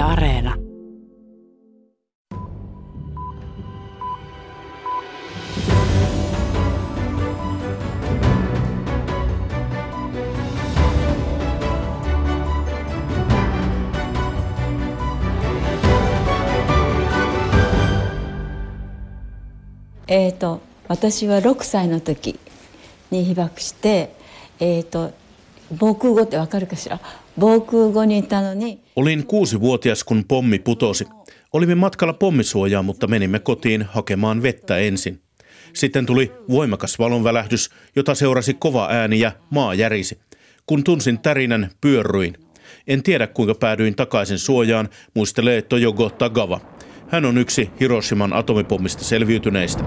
Yle Areena. えー、と私は6歳の時に被爆して、えー、と防空壕ってわかるかしら？Olin kuusivuotias, kun pommi putosi. Olimme matkalla pommisuojaan, mutta menimme kotiin hakemaan vettä ensin. Sitten tuli voimakas valonvälähdys, jota seurasi kova ääni ja maa järisi. Kun tunsin tärinän, pyörryin. En tiedä kuinka päädyin takaisin suojaan, muistelee Tojogo Tagawa. Hän on yksi Hiroshiman atomipommista selviytyneistä.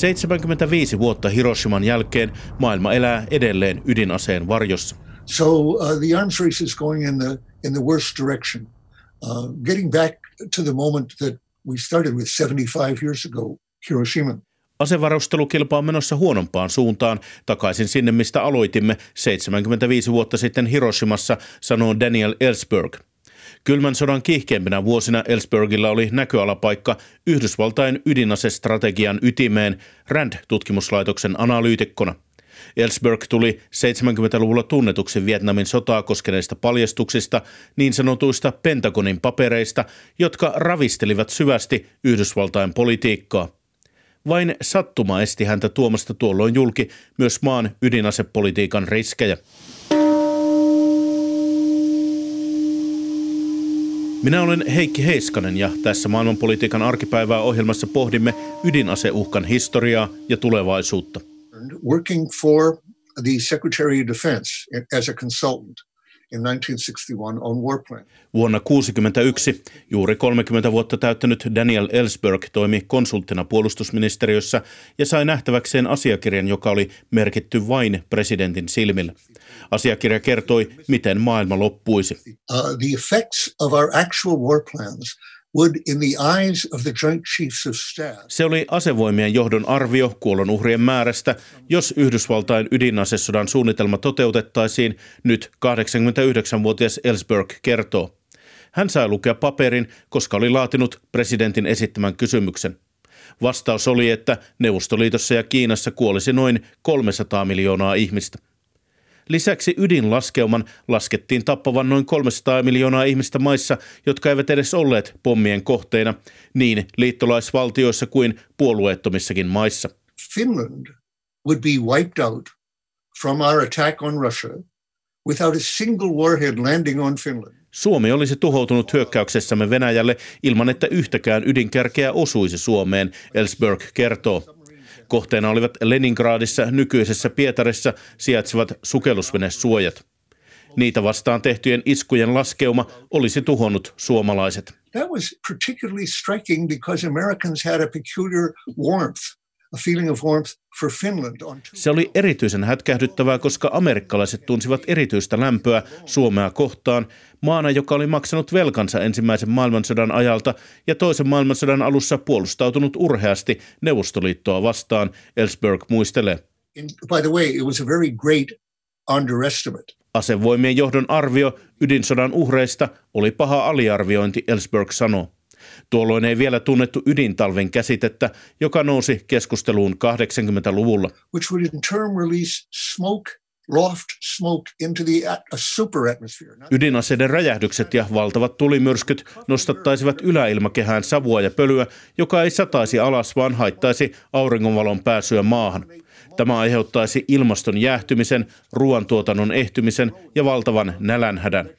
75 vuotta Hiroshiman jälkeen maailma elää edelleen ydinaseen varjossa. So uh, the arms race is going in the in the worst direction. Uh, getting back to the moment that we started with 75 years ago, Hiroshima. Asevarustelukilpa on menossa huonompaan suuntaan, takaisin sinne mistä aloitimme 75 vuotta sitten Hiroshimassa, sanoo Daniel Ellsberg. Kylmän sodan kiihkeimpinä vuosina Ellsbergillä oli näköalapaikka Yhdysvaltain ydinasestrategian ytimeen RAND-tutkimuslaitoksen analyytikkona. Ellsberg tuli 70-luvulla tunnetuksi Vietnamin sotaa koskeneista paljastuksista, niin sanotuista Pentagonin papereista, jotka ravistelivat syvästi Yhdysvaltain politiikkaa. Vain sattuma esti häntä tuomasta tuolloin julki myös maan ydinasepolitiikan riskejä. Minä olen Heikki Heiskanen ja tässä maailmanpolitiikan arkipäivää ohjelmassa pohdimme ydinaseuhkan historiaa ja tulevaisuutta. Working for the Secretary of Defense as a consultant in 1961 on. Vuonna 1961 juuri 30 vuotta täyttänyt Daniel Ellsberg toimi konsulttina puolustusministeriössä ja sai nähtäväkseen asiakirjan, joka oli merkitty vain presidentin silmillä. Asiakirja kertoi, miten maailma loppuisi. Uh, the effects of our actual war plans would, in the eyes of the Joint Chiefs of Staff, Se oli asevoimien johdon arvio kuolonuhrien määrästä, jos Yhdysvaltain ydinasesodan suunnitelma toteutettaisiin, nyt 89-vuotias Ellsberg kertoo. Hän sai lukea paperin, koska oli laatinut presidentin esittämän kysymyksen. Vastaus oli, että Neuvostoliitossa ja Kiinassa kuolisi noin 300 miljoonaa ihmistä. Lisäksi ydinlaskeuman laskettiin tappavan noin 300 miljoonaa ihmistä maissa, jotka eivät edes olleet pommien kohteina, niin liittolaisvaltioissa kuin puolueettomissakin maissa. Finland would be wiped out from our attack on Russia without a single warhead landing on Finland. Suomi olisi tuhoutunut hyökkäyksessämme Venäjälle ilman, että yhtäkään ydinkärkeä osuisi Suomeen, Ellsberg kertoo. Kohteena olivat Leningradissa nykyisessä Pietarissa sijaitsevat sukellusvenesuojat. Niitä vastaan tehtyjen iskujen laskeuma olisi tuhonnut suomalaiset. That was particularly striking because Americans had a peculiar warmth, a feeling of warmth for Finland. On two Se oli erityisen hätkähdyttävää, koska amerikkalaiset tunsivat erityistä lämpöä Suomea kohtaan, maana, joka oli maksanut velkansa ensimmäisen maailmansodan ajalta ja toisen maailmansodan alussa puolustautunut urheasti Neuvostoliittoa vastaan, Ellsberg muistelee. by the way, it was a very great underestimate. Asevoimien johdon arvio ydinsodan uhreista oli paha aliarviointi, Ellsberg sanoo. Tuolloin ei vielä tunnettu ydintalven käsitettä, joka nousi keskusteluun 80-luvulla. which would in turn release smoke, loft smoke into the Ydinaseiden räjähdykset ja valtavat tulimyrskyt nostattaisivat yläilmakehään savua ja pölyä, joka ei sataisi alas, vaan haittaisi auringonvalon pääsyä maahan. Tämä aiheuttaisi ilmaston jäähtymisen, ruoantuotannon ehtymisen ja valtavan nälänhädän.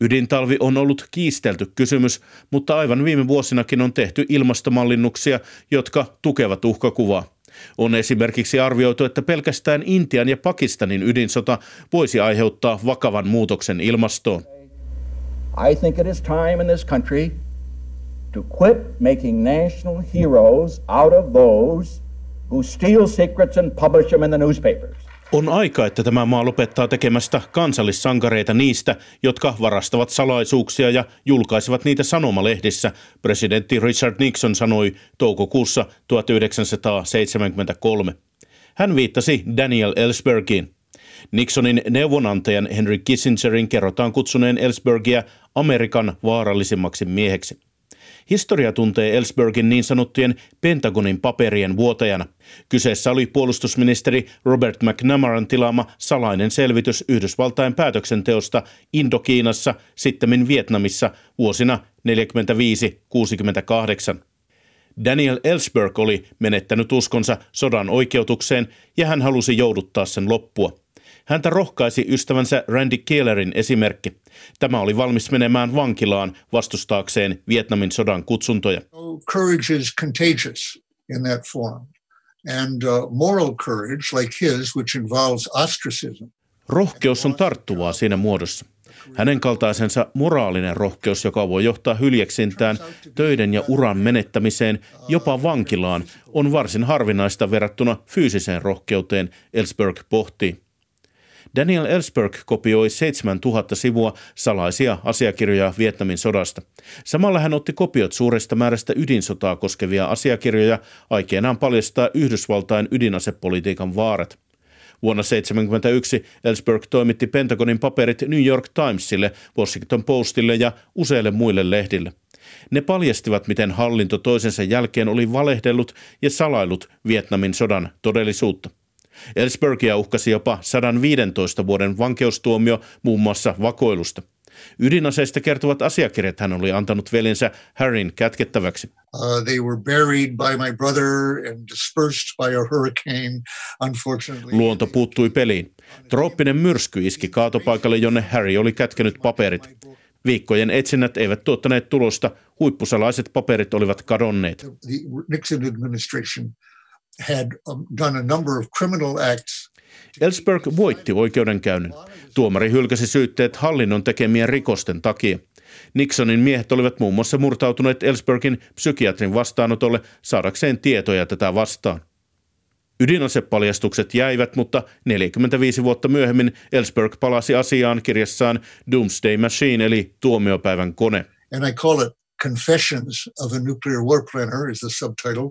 Ydintalvi on ollut kiistelty kysymys, mutta aivan viime vuosinakin on tehty ilmastomallinnuksia, jotka tukevat uhkakuvaa. On esimerkiksi arvioitu, että pelkästään Intian ja Pakistanin ydinsota voisi aiheuttaa vakavan muutoksen ilmastoon. I think it is time in this country to quit making national heroes out of those who steal secrets and publish them in the newspapers. On aika, että tämä maa lopettaa tekemästä kansallissankareita niistä, jotka varastavat salaisuuksia ja julkaisivat niitä sanomalehdissä, presidentti Richard Nixon sanoi toukokuussa 1973. Hän viittasi Daniel Ellsbergiin. Nixonin neuvonantajan Henry Kissingerin kerrotaan kutsuneen Ellsbergia Amerikan vaarallisimmaksi mieheksi. Historia tuntee Ellsbergin niin sanottujen Pentagonin paperien vuotajana. Kyseessä oli puolustusministeri Robert McNamaran tilaama salainen selvitys Yhdysvaltain päätöksenteosta Indokiinassa, sittemmin Vietnamissa vuosina 45-68. Daniel Ellsberg oli menettänyt uskonsa sodan oikeutukseen ja hän halusi jouduttaa sen loppua. Häntä rohkaisi ystävänsä Randy Kellerin esimerkki. Tämä oli valmis menemään vankilaan vastustaakseen Vietnamin sodan kutsuntoja. Courage is contagious in that form. And uh, moral courage like his, which involves ostracism. Rohkeus on tarttuvaa siinä muodossa. Hänen kaltaisensa moraalinen rohkeus, joka voi johtaa hyljeksintään, töiden ja uran menettämiseen, jopa vankilaan, on varsin harvinaista verrattuna fyysiseen rohkeuteen, Ellsberg pohtii. Daniel Ellsberg kopioi 7000 sivua salaisia asiakirjoja Vietnamin sodasta. Samalla hän otti kopiot suuresta määrästä ydinsotaa koskevia asiakirjoja aikeenaan paljastaa Yhdysvaltain ydinasepolitiikan vaarat. Vuonna 1971 Ellsberg toimitti Pentagonin paperit New York Timesille, Washington Postille ja useille muille lehdille. Ne paljastivat, miten hallinto toisensa jälkeen oli valehdellut ja salailut Vietnamin sodan todellisuutta. Ellsbergia uhkasi jopa 115 vuoden vankeustuomio muun muassa vakoilusta. Ydinaseista kertovat asiakirjat hän oli antanut veljensä Harryn kätkettäväksi. Uh, they were buried by my brother and dispersed by a hurricane, unfortunately. Luonto puuttui peliin. Trooppinen myrsky iski kaatopaikalle, jonne Harry oli kätkenyt paperit. Viikkojen etsinnät eivät tuottaneet tulosta. Huippusalaiset paperit olivat kadonneet. The Nixon administration had um, done a number of criminal acts. Ellsberg voitti oikeudenkäynnin. Tuomari hylkäsi syytteet hallinnon tekemien rikosten takia. Nixonin miehet olivat muun muassa murtautuneet Ellsbergin psykiatrin vastaanotolle saadakseen tietoja tätä vastaan. Ydinasepaljastukset jäivät, mutta 45 vuotta myöhemmin Ellsberg palasi asiaan kirjassaan Doomsday Machine eli tuomiopäivän kone. And I call it Confessions of a Nuclear War Planner is the subtitle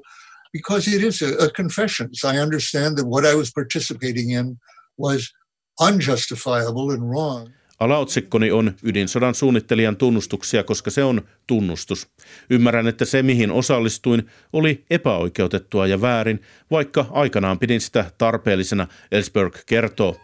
because it is a, a confession. So I understand that what I was participating in was unjustifiable and wrong. Alaotsikkoni on ydinsodan suunnittelijan tunnustuksia, koska se on tunnustus. Ymmärrän, että se mihin osallistuin oli epäoikeutettua ja väärin, vaikka aikanaan pidin sitä tarpeellisena, Ellsberg kertoo.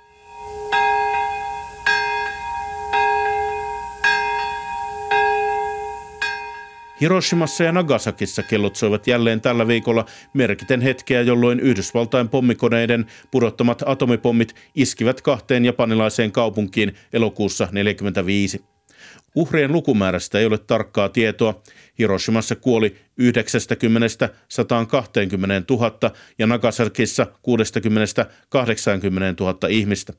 Hiroshimassa ja Nagasakissa kellot soivat jälleen tällä viikolla merkiten hetkeä, jolloin Yhdysvaltain pommikoneiden pudottamat atomipommit iskivät kahteen japanilaiseen kaupunkiin elokuussa 1945. Uhrien lukumäärästä ei ole tarkkaa tietoa. Hiroshimassa kuoli 90 120 000 ja Nagasakissa 60 80 000 ihmistä.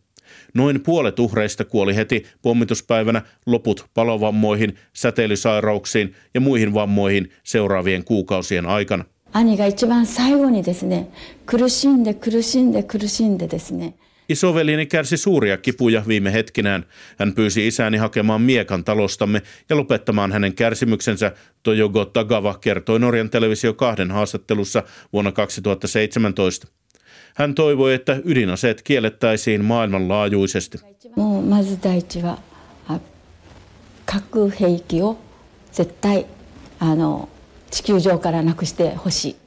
Noin puolet uhreista kuoli heti pommituspäivänä, loput palovammoihin, säteilysairauksiin ja muihin vammoihin seuraavien kuukausien aikana. 兄が一番最後にですね、苦しんで苦しんで苦しんでですね。Isoveljeni kärsi suuria kipuja viime hetkinään. Hän pyysi isäni hakemaan miekan talostamme ja lopettamaan hänen kärsimyksensä, Toyogo Tagawa kertoi Norjan televisio kahden haastattelussa vuonna 2017. Hän toivoi, että ydinaseet kiellettäisiin maailmanlaajuisesti.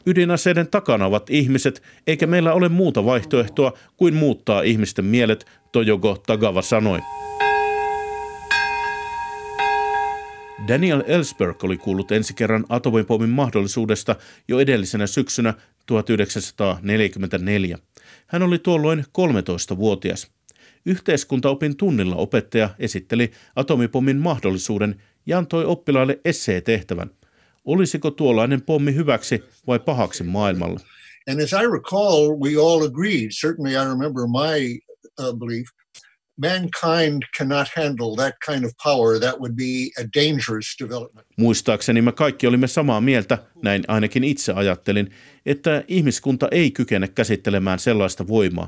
Ydinaseiden takana ovat ihmiset, eikä meillä ole muuta vaihtoehtoa kuin muuttaa ihmisten mielet, Tojogo Tagava sanoi. Daniel Ellsberg oli kuullut ensi kerran atomipommin mahdollisuudesta jo edellisenä syksynä 1944. Hän oli tuolloin 13-vuotias. Yhteiskuntaopin tunnilla opettaja esitteli atomipommin mahdollisuuden ja antoi oppilaille essee-tehtävän. Olisiko tuollainen pommi hyväksi vai pahaksi maailmalle? And as I recall, we all agreed, certainly I remember my uh, belief, mankind cannot handle that kind of power. That would be a dangerous development. Muistaakseni me kaikki olimme samaa mieltä, näin ainakin itse ajattelin, että ihmiskunta ei kykene käsittelemään sellaista voimaa.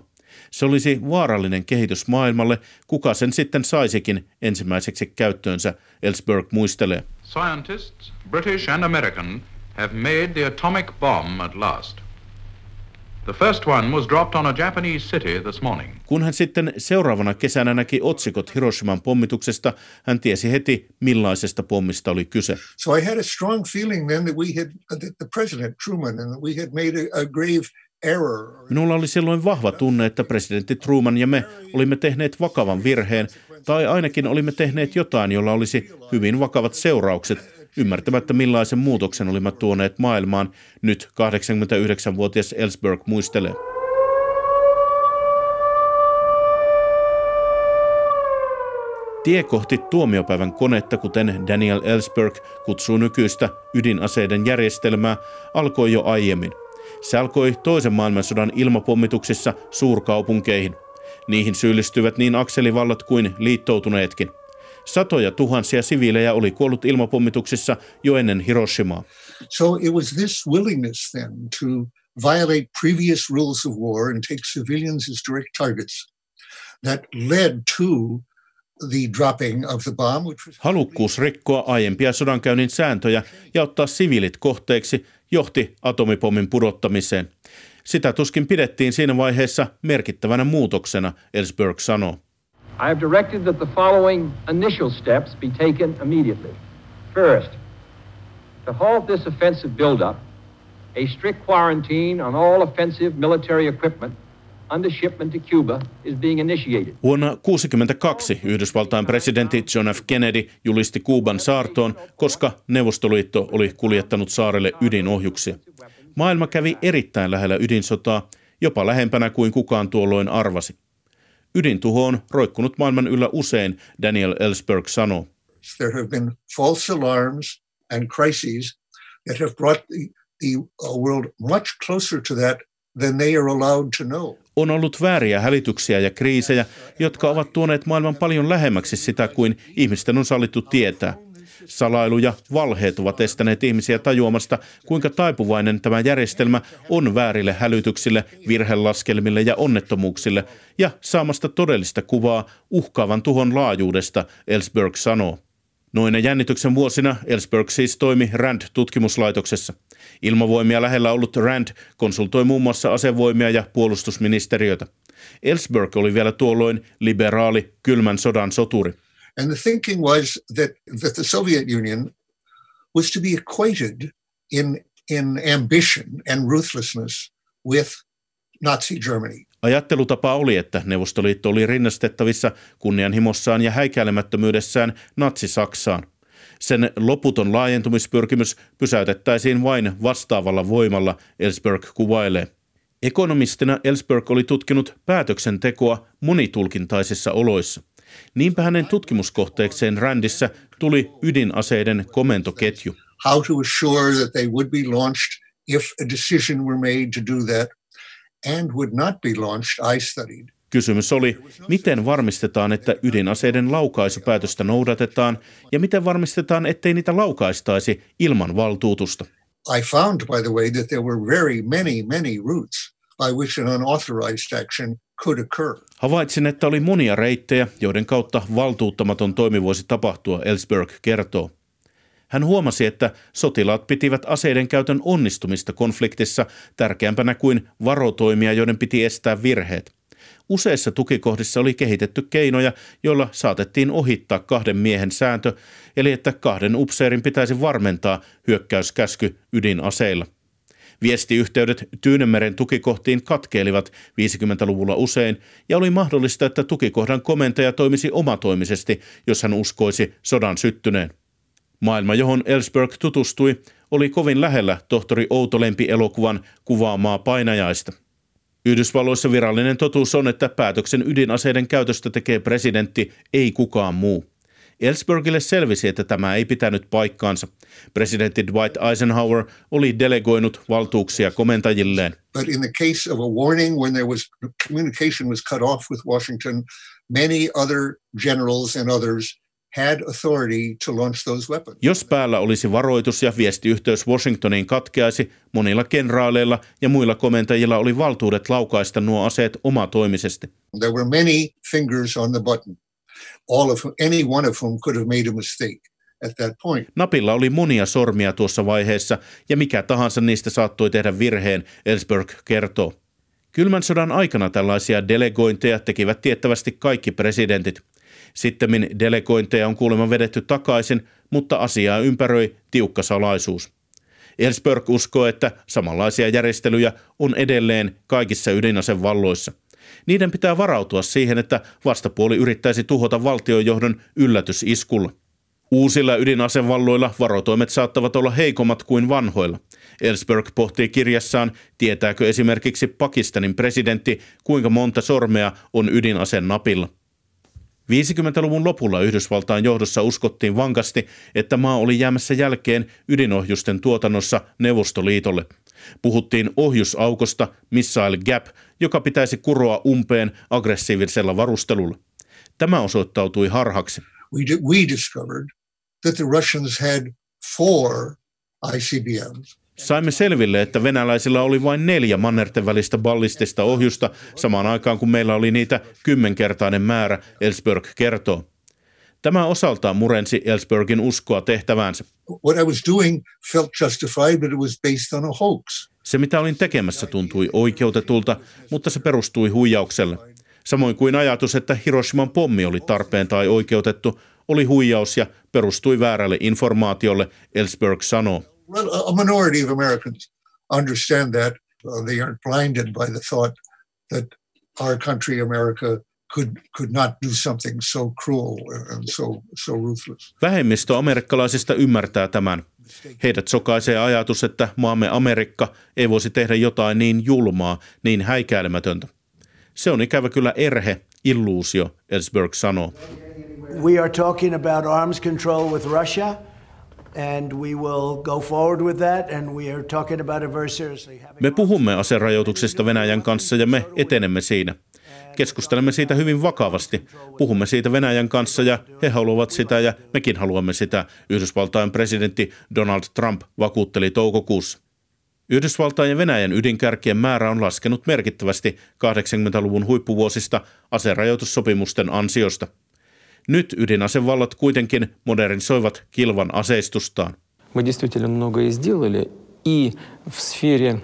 Se olisi vaarallinen kehitys maailmalle, kuka sen sitten saisikin ensimmäiseksi käyttöönsä, Ellsberg muistelee. Scientists, British and American, have made the atomic bomb at last. The first one was dropped on a Japanese city this morning. Kun hän sitten seuraavana kesänä näki otsikot Hiroshiman pommituksesta, hän tiesi heti millaisesta pommista oli kyse. So I had a strong feeling then that we had, that the president Truman and that we had made a, a grave error. Minulla oli silloin vahva tunne, että presidentti Truman ja me olimme tehneet vakavan virheen, tai ainakin olimme tehneet jotain, jolla olisi hyvin vakavat seuraukset, ymmärtämättä millaisen muutoksen olimme tuoneet maailmaan, nyt 89-vuotias Ellsberg muistelee. Tie kohti tuomiopäivän konetta, kuten Daniel Ellsberg kutsuu nykyistä ydinaseiden järjestelmää, alkoi jo aiemmin. Se alkoi toisen maailmansodan ilmapommituksissa suurkaupunkeihin. Niihin syyllistyvät niin akselivallat kuin liittoutuneetkin – Satoja tuhansia siviilejä oli kuollut ilmapommituksissa jo ennen Hiroshimaa. So it was this willingness then to violate previous rules of war and take civilians as direct targets that led to the dropping of the bomb, which was... Halukkuus rikkoa aiempia sodankäynnin sääntöjä ja ottaa siviilit kohteeksi johti atomipommin pudottamiseen. Sitä tuskin pidettiin siinä vaiheessa merkittävänä muutoksena, Ellsberg sanoo. I have directed that the following initial steps be taken immediately. First, to halt this offensive buildup, a strict quarantine on all offensive military equipment under shipment to Cuba is being initiated. Vuonna 1962 Yhdysvaltain presidentti John F. Kennedy julisti Kuuban saartoon, koska Neuvostoliitto oli kuljettanut saarelle ydinohjuksia. Maailma kävi erittäin lähellä ydinsotaa, jopa lähempänä kuin kukaan tuolloin arvasi. Ydintuho on roikkunut maailman yllä usein, Daniel Ellsberg sanoo. There have been false alarms and crises that have brought the, the uh, world much closer to that than they are allowed to know. On ollut vääriä hälytyksiä ja kriisejä, jotka ovat tuoneet maailman paljon lähemmäksi sitä kuin ihmisten on sallittu tietää. Salailu ja valheet ovat estäneet ihmisiä tajuamasta, kuinka taipuvainen tämä järjestelmä on väärille hälytyksille, virhelaskelmille ja onnettomuuksille, ja saamasta todellista kuvaa uhkaavan tuhon laajuudesta, Ellsberg sanoo. Noina jännityksen vuosina Ellsberg siis toimi RAND-tutkimuslaitoksessa. Ilmavoimia lähellä ollut RAND konsultoi muun muassa asevoimia ja puolustusministeriötä. Ellsberg oli vielä tuolloin liberaali kylmän sodan soturi. And the thinking was that, that the Soviet Union was to be equated in, in ambition and ruthlessness with Nazi Germany. Ajattelutapa oli, että Neuvostoliitto oli rinnastettavissa kunnianhimossaan ja häikäilemättömyydessään Natsi-Saksaan. Sen loputon laajentumispyrkimys pysäytettäisiin vain vastaavalla voimalla, Ellsberg kuvailee. Ekonomistina Ellsberg oli tutkinut päätöksentekoa monitulkintaisissa oloissa – Niinpä hänen tutkimuskohteekseen Randissä tuli ydinaseiden komentoketju. How to assure that they would be launched if a decision were made to do that and would not be launched, I studied. Kysymys oli, miten varmistetaan, että ydinaseiden laukaisupäätöstä noudatetaan ja miten varmistetaan, ettei niitä laukaistaisi ilman valtuutusta. I found, by the way, that there were very many, many routes by which an unauthorized action could occur. Havaitsin, että oli monia reittejä, joiden kautta valtuuttamaton toimi voisi tapahtua, Ellsberg kertoo. Hän huomasi, että sotilaat pitivät aseiden käytön onnistumista konfliktissa tärkeämpänä kuin varotoimia, joiden piti estää virheet. Useissa tukikohdissa oli kehitetty keinoja, joilla saatettiin ohittaa kahden miehen sääntö, eli että kahden upseerin pitäisi varmentaa hyökkäyskäsky ydinaseilla. Viestiyhteydet Tyynemeren tukikohtiin katkeilivat 50-luvulla usein ja oli mahdollista, että tukikohdan komentaja toimisi omatoimisesti, jos hän uskoisi sodan syttyneen. Maailma, johon Ellsberg tutustui, oli kovin lähellä tohtori Outolempi-elokuvan kuvaamaa painajaista. Yhdysvalloissa virallinen totuus on, että päätöksen ydinaseiden käytöstä tekee presidentti, ei kukaan muu. Ellsbergille selvisi, että tämä ei pitänyt paikkaansa. Presidentti Dwight Eisenhower oli delegoinut valtuuksia komentajilleen. But in the case of a warning when there was communication was cut off with Washington, many other generals and others had authority to launch those weapons. Jos päällä olisi varoitus ja viestiyhteys Washingtoniin katkeaisi, monilla kenraaleilla ja muilla komentajilla oli valtuudet laukaista nuo aseet omatoimisesti. There were many fingers on the button all of any one of whom could have made a mistake at that point. Napilla oli monia sormia tuossa vaiheessa ja mikä tahansa niistä saattoi tehdä virheen, Ellsberg kertoo. Kylmän sodan aikana tällaisia delegointeja tekivät tiettävästi kaikki presidentit. Sittemmin delegointeja on kuulemma vedetty takaisin, mutta asiaa ympäröi tiukka salaisuus. Ellsberg uskoo, että samanlaisia järjestelyjä on edelleen kaikissa ydinasevalloissa. Niiden pitää varautua siihen, että vastapuoli yrittäisi tuhota valtiojohdon yllätysiskulla. Uusilla ydinasevalloilla varotoimet saattavat olla heikommat kuin vanhoilla. Ellsberg pohtii kirjassaan, tietääkö esimerkiksi Pakistanin presidentti, kuinka monta sormea on ydinasen napilla. 50-luvun lopulla Yhdysvaltain johdossa uskottiin vankasti, että maa oli jäämässä jälkeen ydinohjusten tuotannossa Neuvostoliitolle. Puhuttiin ohjusaukosta, missile gap, joka pitäisi kuroa umpeen aggressiivisella varustelulla. Tämä osoittautui harhaksi. We, we discovered that the Russians had four ICBMs. Saimme selville, että venäläisillä oli vain neljä mannerten välistä ballistista ohjusta samaan aikaan kun meillä oli niitä kymmenkertainen määrä, Ellsberg kertoo. Tämä osaltaan murensi Ellsbergin uskoa tehtäväänsä. What I was doing felt justified, but it was based on a hoax. Se mitä olin tekemässä tuntui oikeutetulta, mutta se perustui huijaukselle. Samoin kuin ajatus, että Hiroshiman pommi oli tarpeen tai oikeutettu, oli huijaus ja perustui väärälle informaatiolle, Ellsberg sanoo. A minority of Americans understand that. Uh, they aren't blinded by the thought that our country, America, could could not do something so cruel and so so ruthless. Vähemmistö amerikkalaisista ymmärtää tämän. Heidät sokaisee ajatus, että maamme Amerikka ei voisi tehdä jotain niin julmaa, niin häikäilemätöntä. Se on ikävä kyllä erhe, illuusio, Ellsberg sanoo. We are talking about arms control with Russia – me puhumme aserajoituksesta Venäjän kanssa ja me etenemme siinä. Keskustelemme siitä hyvin vakavasti. Puhumme siitä Venäjän kanssa ja he haluavat sitä ja mekin haluamme sitä, Yhdysvaltain presidentti Donald Trump vakuutteli toukokuussa. Yhdysvaltain ja Venäjän ydinkärkien määrä on laskenut merkittävästi 80-luvun huippuvuosista aserajoitussopimusten ansiosta – nyt ydinasevallat kuitenkin modernisoivat kilvan aseistustaan. Мы действительно многое сделали, и в сфере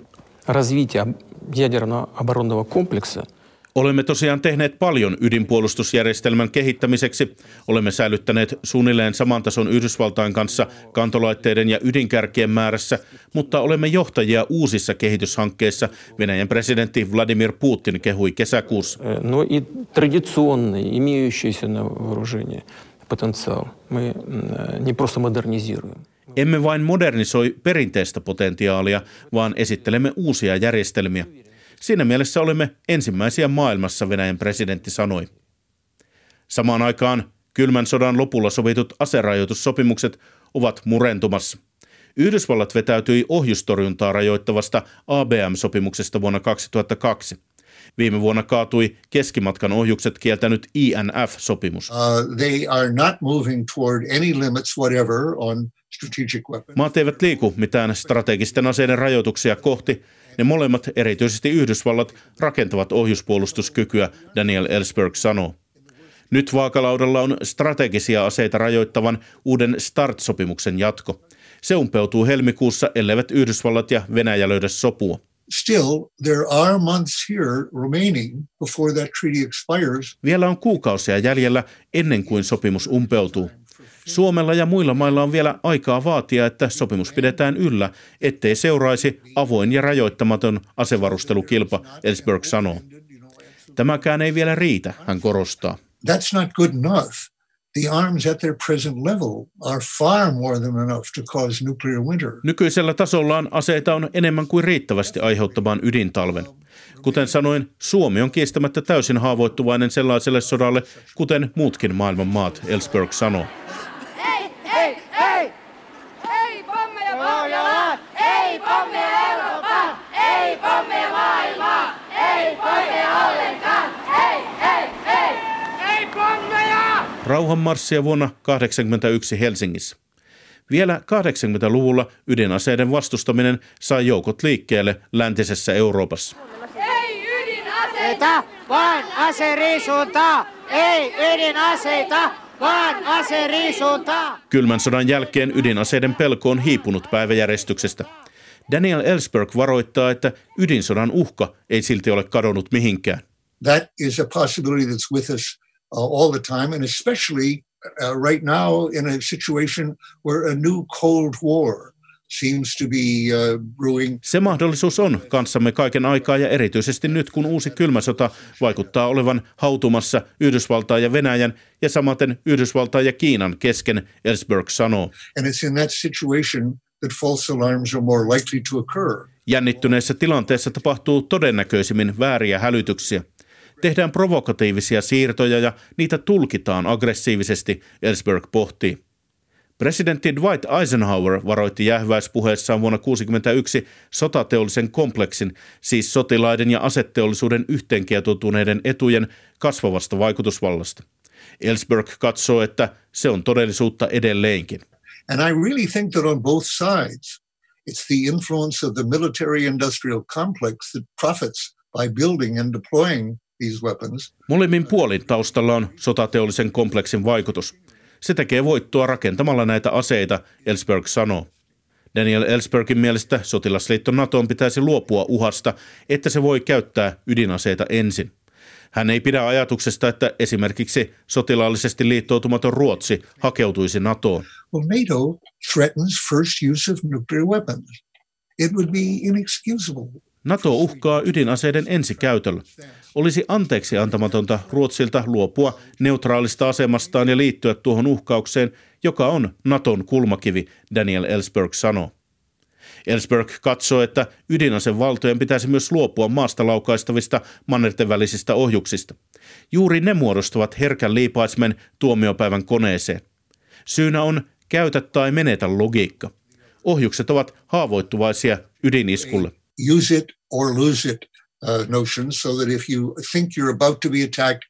развития ядерного оборонного комплекса – Olemme tosiaan tehneet paljon ydinpuolustusjärjestelmän kehittämiseksi. Olemme säilyttäneet suunnilleen saman tason Yhdysvaltain kanssa kantolaitteiden ja ydinkärkien määrässä, mutta olemme johtajia uusissa kehityshankkeissa, Venäjän presidentti Vladimir Putin kehui kesäkuussa. No и традиционный, имеющийся на вооружение потенциал. Мы не просто модернизируем. Emme vain modernisoi perinteistä potentiaalia, vaan esittelemme uusia järjestelmiä. Siinä mielessä olemme ensimmäisiä maailmassa, Venäjän presidentti sanoi. Samaan aikaan kylmän sodan lopulla sovitut aserajoitussopimukset ovat murentumassa. Yhdysvallat vetäytyi ohjustorjuntaa rajoittavasta ABM-sopimuksesta vuonna 2002. Viime vuonna kaatui keskimatkan ohjukset kieltänyt INF-sopimus. Uh, they are not moving toward any limits whatever on strategic weapons. Maat eivät liiku mitään strategisten aseiden rajoituksia kohti, ne molemmat, erityisesti Yhdysvallat, rakentavat ohjuspuolustuskykyä, Daniel Ellsberg sanoo. Nyt vaakalaudalla on strategisia aseita rajoittavan uuden START-sopimuksen jatko. Se umpeutuu helmikuussa, elleivät Yhdysvallat ja Venäjä löydä sopua. Still, there are months here remaining before that treaty expires. Vielä on kuukausia jäljellä ennen kuin sopimus umpeutuu. Suomella ja muilla mailla on vielä aikaa vaatia, että sopimus pidetään yllä, ettei seuraisi avoin ja rajoittamaton asevarustelukilpa, Ellsberg sanoo. Tämäkään ei vielä riitä, hän korostaa. That's not good enough. The arms at their present level are far more than enough to cause nuclear winter. Nykyisellä tasollaan aseita on enemmän kuin riittävästi aiheuttamaan ydintalven. Kuten sanoin, Suomi on kiistämättä täysin haavoittuvainen sellaiselle sodalle, kuten muutkin maailman maat, Ellsberg sanoo. Rauhanmarssia vuonna 1981 Helsingissä. Vielä 80-luvulla ydinaseiden vastustaminen sai joukot liikkeelle läntisessä Euroopassa. Ei ydinaseita, vaan aseriisuntaa! Ei ydinaseita, vaan aseriisuntaa! Kylmän sodan jälkeen ydinaseiden pelko on hiipunut päiväjärjestyksestä. Daniel Ellsberg varoittaa, että ydinsodan uhka ei silti ole kadonnut mihinkään. That is a possibility that's with us uh, all the time, and especially uh, right now in a situation where a new Cold War seems to be uh, brewing. Se mahdollisuus on kanssamme kaiken aikaa ja erityisesti nyt, kun uusi kylmä sota vaikuttaa olevan hautumassa Yhdysvaltain ja Venäjän ja samaten Yhdysvaltain ja Kiinan kesken, Ellsberg sanoo. And it's in that situation that false alarms are more likely to occur. Jännittyneessä tilanteessa tapahtuu todennäköisimmin vääriä hälytyksiä. Tehdään provokatiivisia siirtoja ja niitä tulkitaan aggressiivisesti, Ellsberg pohtii. Presidentti Dwight Eisenhower varoitti jähväispuheessaan vuonna 1961 sotateollisen kompleksin, siis sotilaiden ja asetteollisuuden yhteenkietoutuneiden etujen kasvavasta vaikutusvallasta. Ellsberg katsoo, että se on todellisuutta edelleenkin. And I really think that on both sides, it's the influence of the military industrial complex that profits by building and deploying. Molemmin puolin taustalla on sotateollisen kompleksin vaikutus. Se tekee voittoa rakentamalla näitä aseita, Ellsberg sanoo. Daniel Ellsbergin mielestä sotilasliitto NATOon pitäisi luopua uhasta, että se voi käyttää ydinaseita ensin. Hän ei pidä ajatuksesta, että esimerkiksi sotilaallisesti liittoutumaton Ruotsi hakeutuisi NATOon. Well, NATO threatens first use of nuclear weapons. It would be inexcusable. NATO uhkaa ydinaseiden ensikäytöllä. Olisi anteeksi antamatonta Ruotsilta luopua neutraalista asemastaan ja liittyä tuohon uhkaukseen, joka on Naton kulmakivi, Daniel Ellsberg sanoo. Ellsberg katsoo, että ydinasevaltojen pitäisi myös luopua maasta laukaistavista mannerten välisistä ohjuksista. Juuri ne muodostavat herkän liipaismen tuomiopäivän koneeseen. Syynä on käytä tai menetä logiikka. Ohjukset ovat haavoittuvaisia ydiniskulle. Use it or lose it uh, notion so that if you think you're about to be attacked,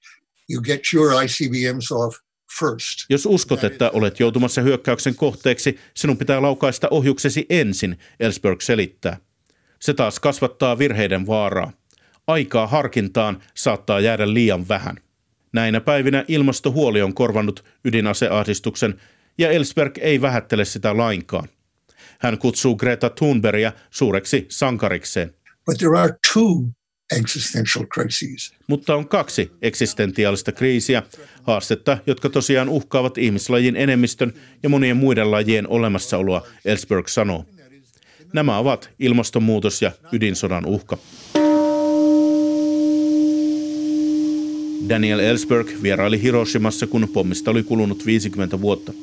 you get your ICBMs off first. Jos uskot, että olet joutumassa hyökkäyksen kohteeksi, sinun pitää laukaista ohjuksesi ensin, Ellsberg selittää. Se taas kasvattaa virheiden vaaraa. Aikaa harkintaan saattaa jäädä liian vähän. Näinä päivinä ilmastohuoli on korvannut ydinaseahdistuksen ja Ellsberg ei vähättele sitä lainkaan. Hän kutsuu Greta Thunbergia suureksi sankarikseen. But there are two existential crises. Mutta on kaksi eksistentiaalista kriisiä, haastetta, jotka tosiaan uhkaavat ihmislajin enemmistön ja monien muiden lajien olemassaoloa, Ellsberg sanoo. Nämä ovat ilmastonmuutos ja ydinsodan uhka. Daniel Ellsberg vieraili Hiroshimassa, kun pommista oli kulunut 50 vuotta.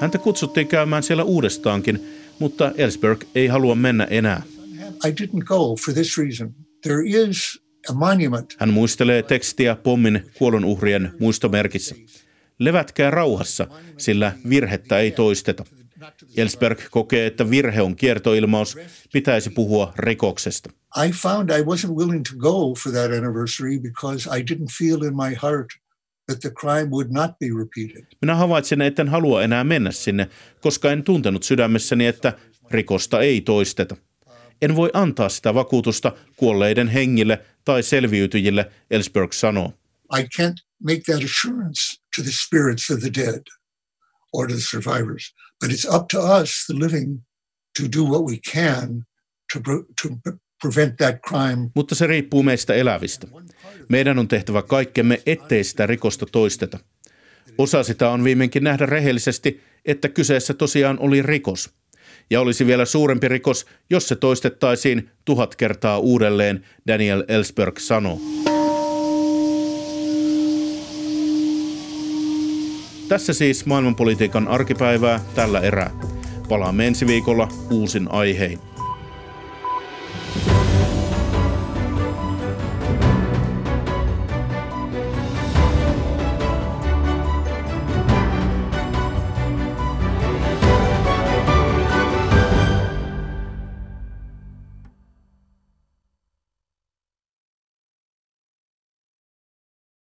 Häntä kutsuttiin käymään siellä uudestaankin, mutta Ellsberg ei halua mennä enää. I didn't go for this reason. There is a monument. Hän muistelee tekstiä pommin kuolonuhrien muistomerkissä. Levätkää rauhassa, sillä virhettä ei toisteta. Ellsberg kokee, että virhe on kiertoilmaus, pitäisi puhua rikoksesta. I found I wasn't willing to go for that anniversary because I didn't feel in my heart that the crime would not be repeated. Minä havaitsin, että en halua enää mennä sinne, koska en tuntenut sydämessäni, että rikosta ei toisteta. En voi antaa sitä vakuutusta kuolleiden hengille tai selviytyjille, Ellsberg sanoo. I can't make that assurance to the spirits of the dead or to the survivors, but it's up to us, the living, to do what we can to, to. Mutta se riippuu meistä elävistä. Meidän on tehtävä kaikkemme, ettei sitä rikosta toisteta. Osa sitä on viimeinkin nähdä rehellisesti, että kyseessä tosiaan oli rikos – ja olisi vielä suurempi rikos, jos se toistettaisiin tuhat kertaa uudelleen, Daniel Ellsberg sanoo. Tässä siis maailmanpolitiikan arkipäivää tällä erää. Palaamme ensi viikolla uusin aihein.